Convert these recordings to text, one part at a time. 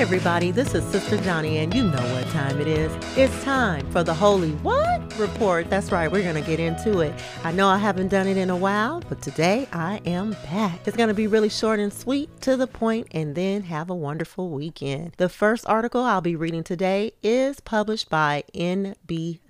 everybody. This is Sister Johnny, and you know what time it is. It's time for the Holy What Report. That's right, we're to get into it. I know I haven't done it in a while, but today I am back. It's to be really short and sweet, to the point, and then have a wonderful weekend. The first article I'll be reading today is published by NBC.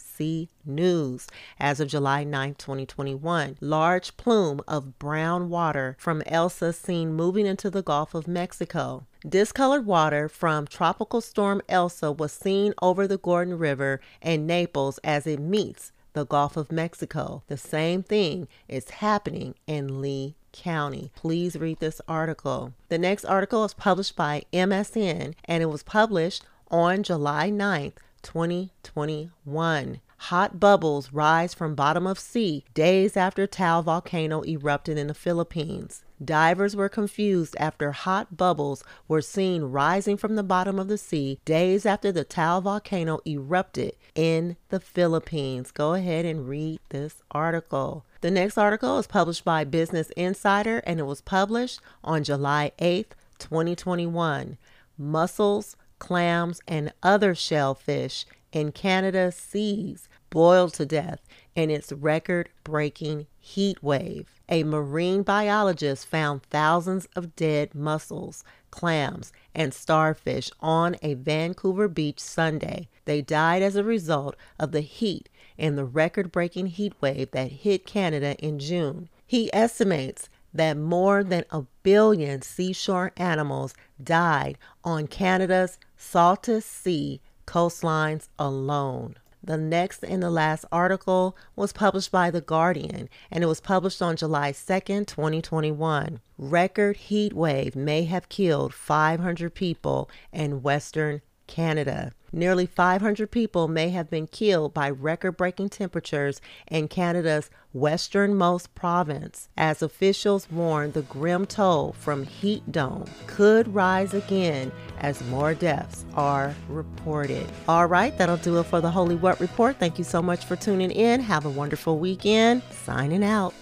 News. As of July 9, 2021, large plume of brown water from Elsa seen moving into the Gulf of Mexico. Discolored water from Tropical Storm Elsa was seen over the Gordon River and Naples as it meets the Gulf of Mexico. The same thing is happening in Lee County. Please read this article. The next article is published by MSN and it was published on July 9th, 2021. Hot bubbles rise from bottom of sea days after Taal volcano erupted in the Philippines. Divers were confused after hot bubbles were seen rising from the bottom of the sea days after the Taal volcano erupted in the Philippines. Go ahead and read this article. The next article is published by Business Insider and it was published on July 8th, 2021. Mussels, clams, and other shellfish in Canada's seas boiled to death in its record breaking heat wave. A marine biologist found thousands of dead mussels, clams, and starfish on a Vancouver beach Sunday. They died as a result of the heat and the record breaking heat wave that hit Canada in June. He estimates that more than a billion seashore animals died on Canada's Salish Sea coastlines alone. The next and the last article was published by The Guardian and it was published on July 2nd, 2021. Record heat wave may have killed 500 people in Western Canada. Nearly 500 people may have been killed by record breaking temperatures in Canada's westernmost province, as officials warn the grim toll from heat dome could rise again as more deaths are reported. All right, that'll do it for the Holy What Report. Thank you so much for tuning in. Have a wonderful weekend. Signing out.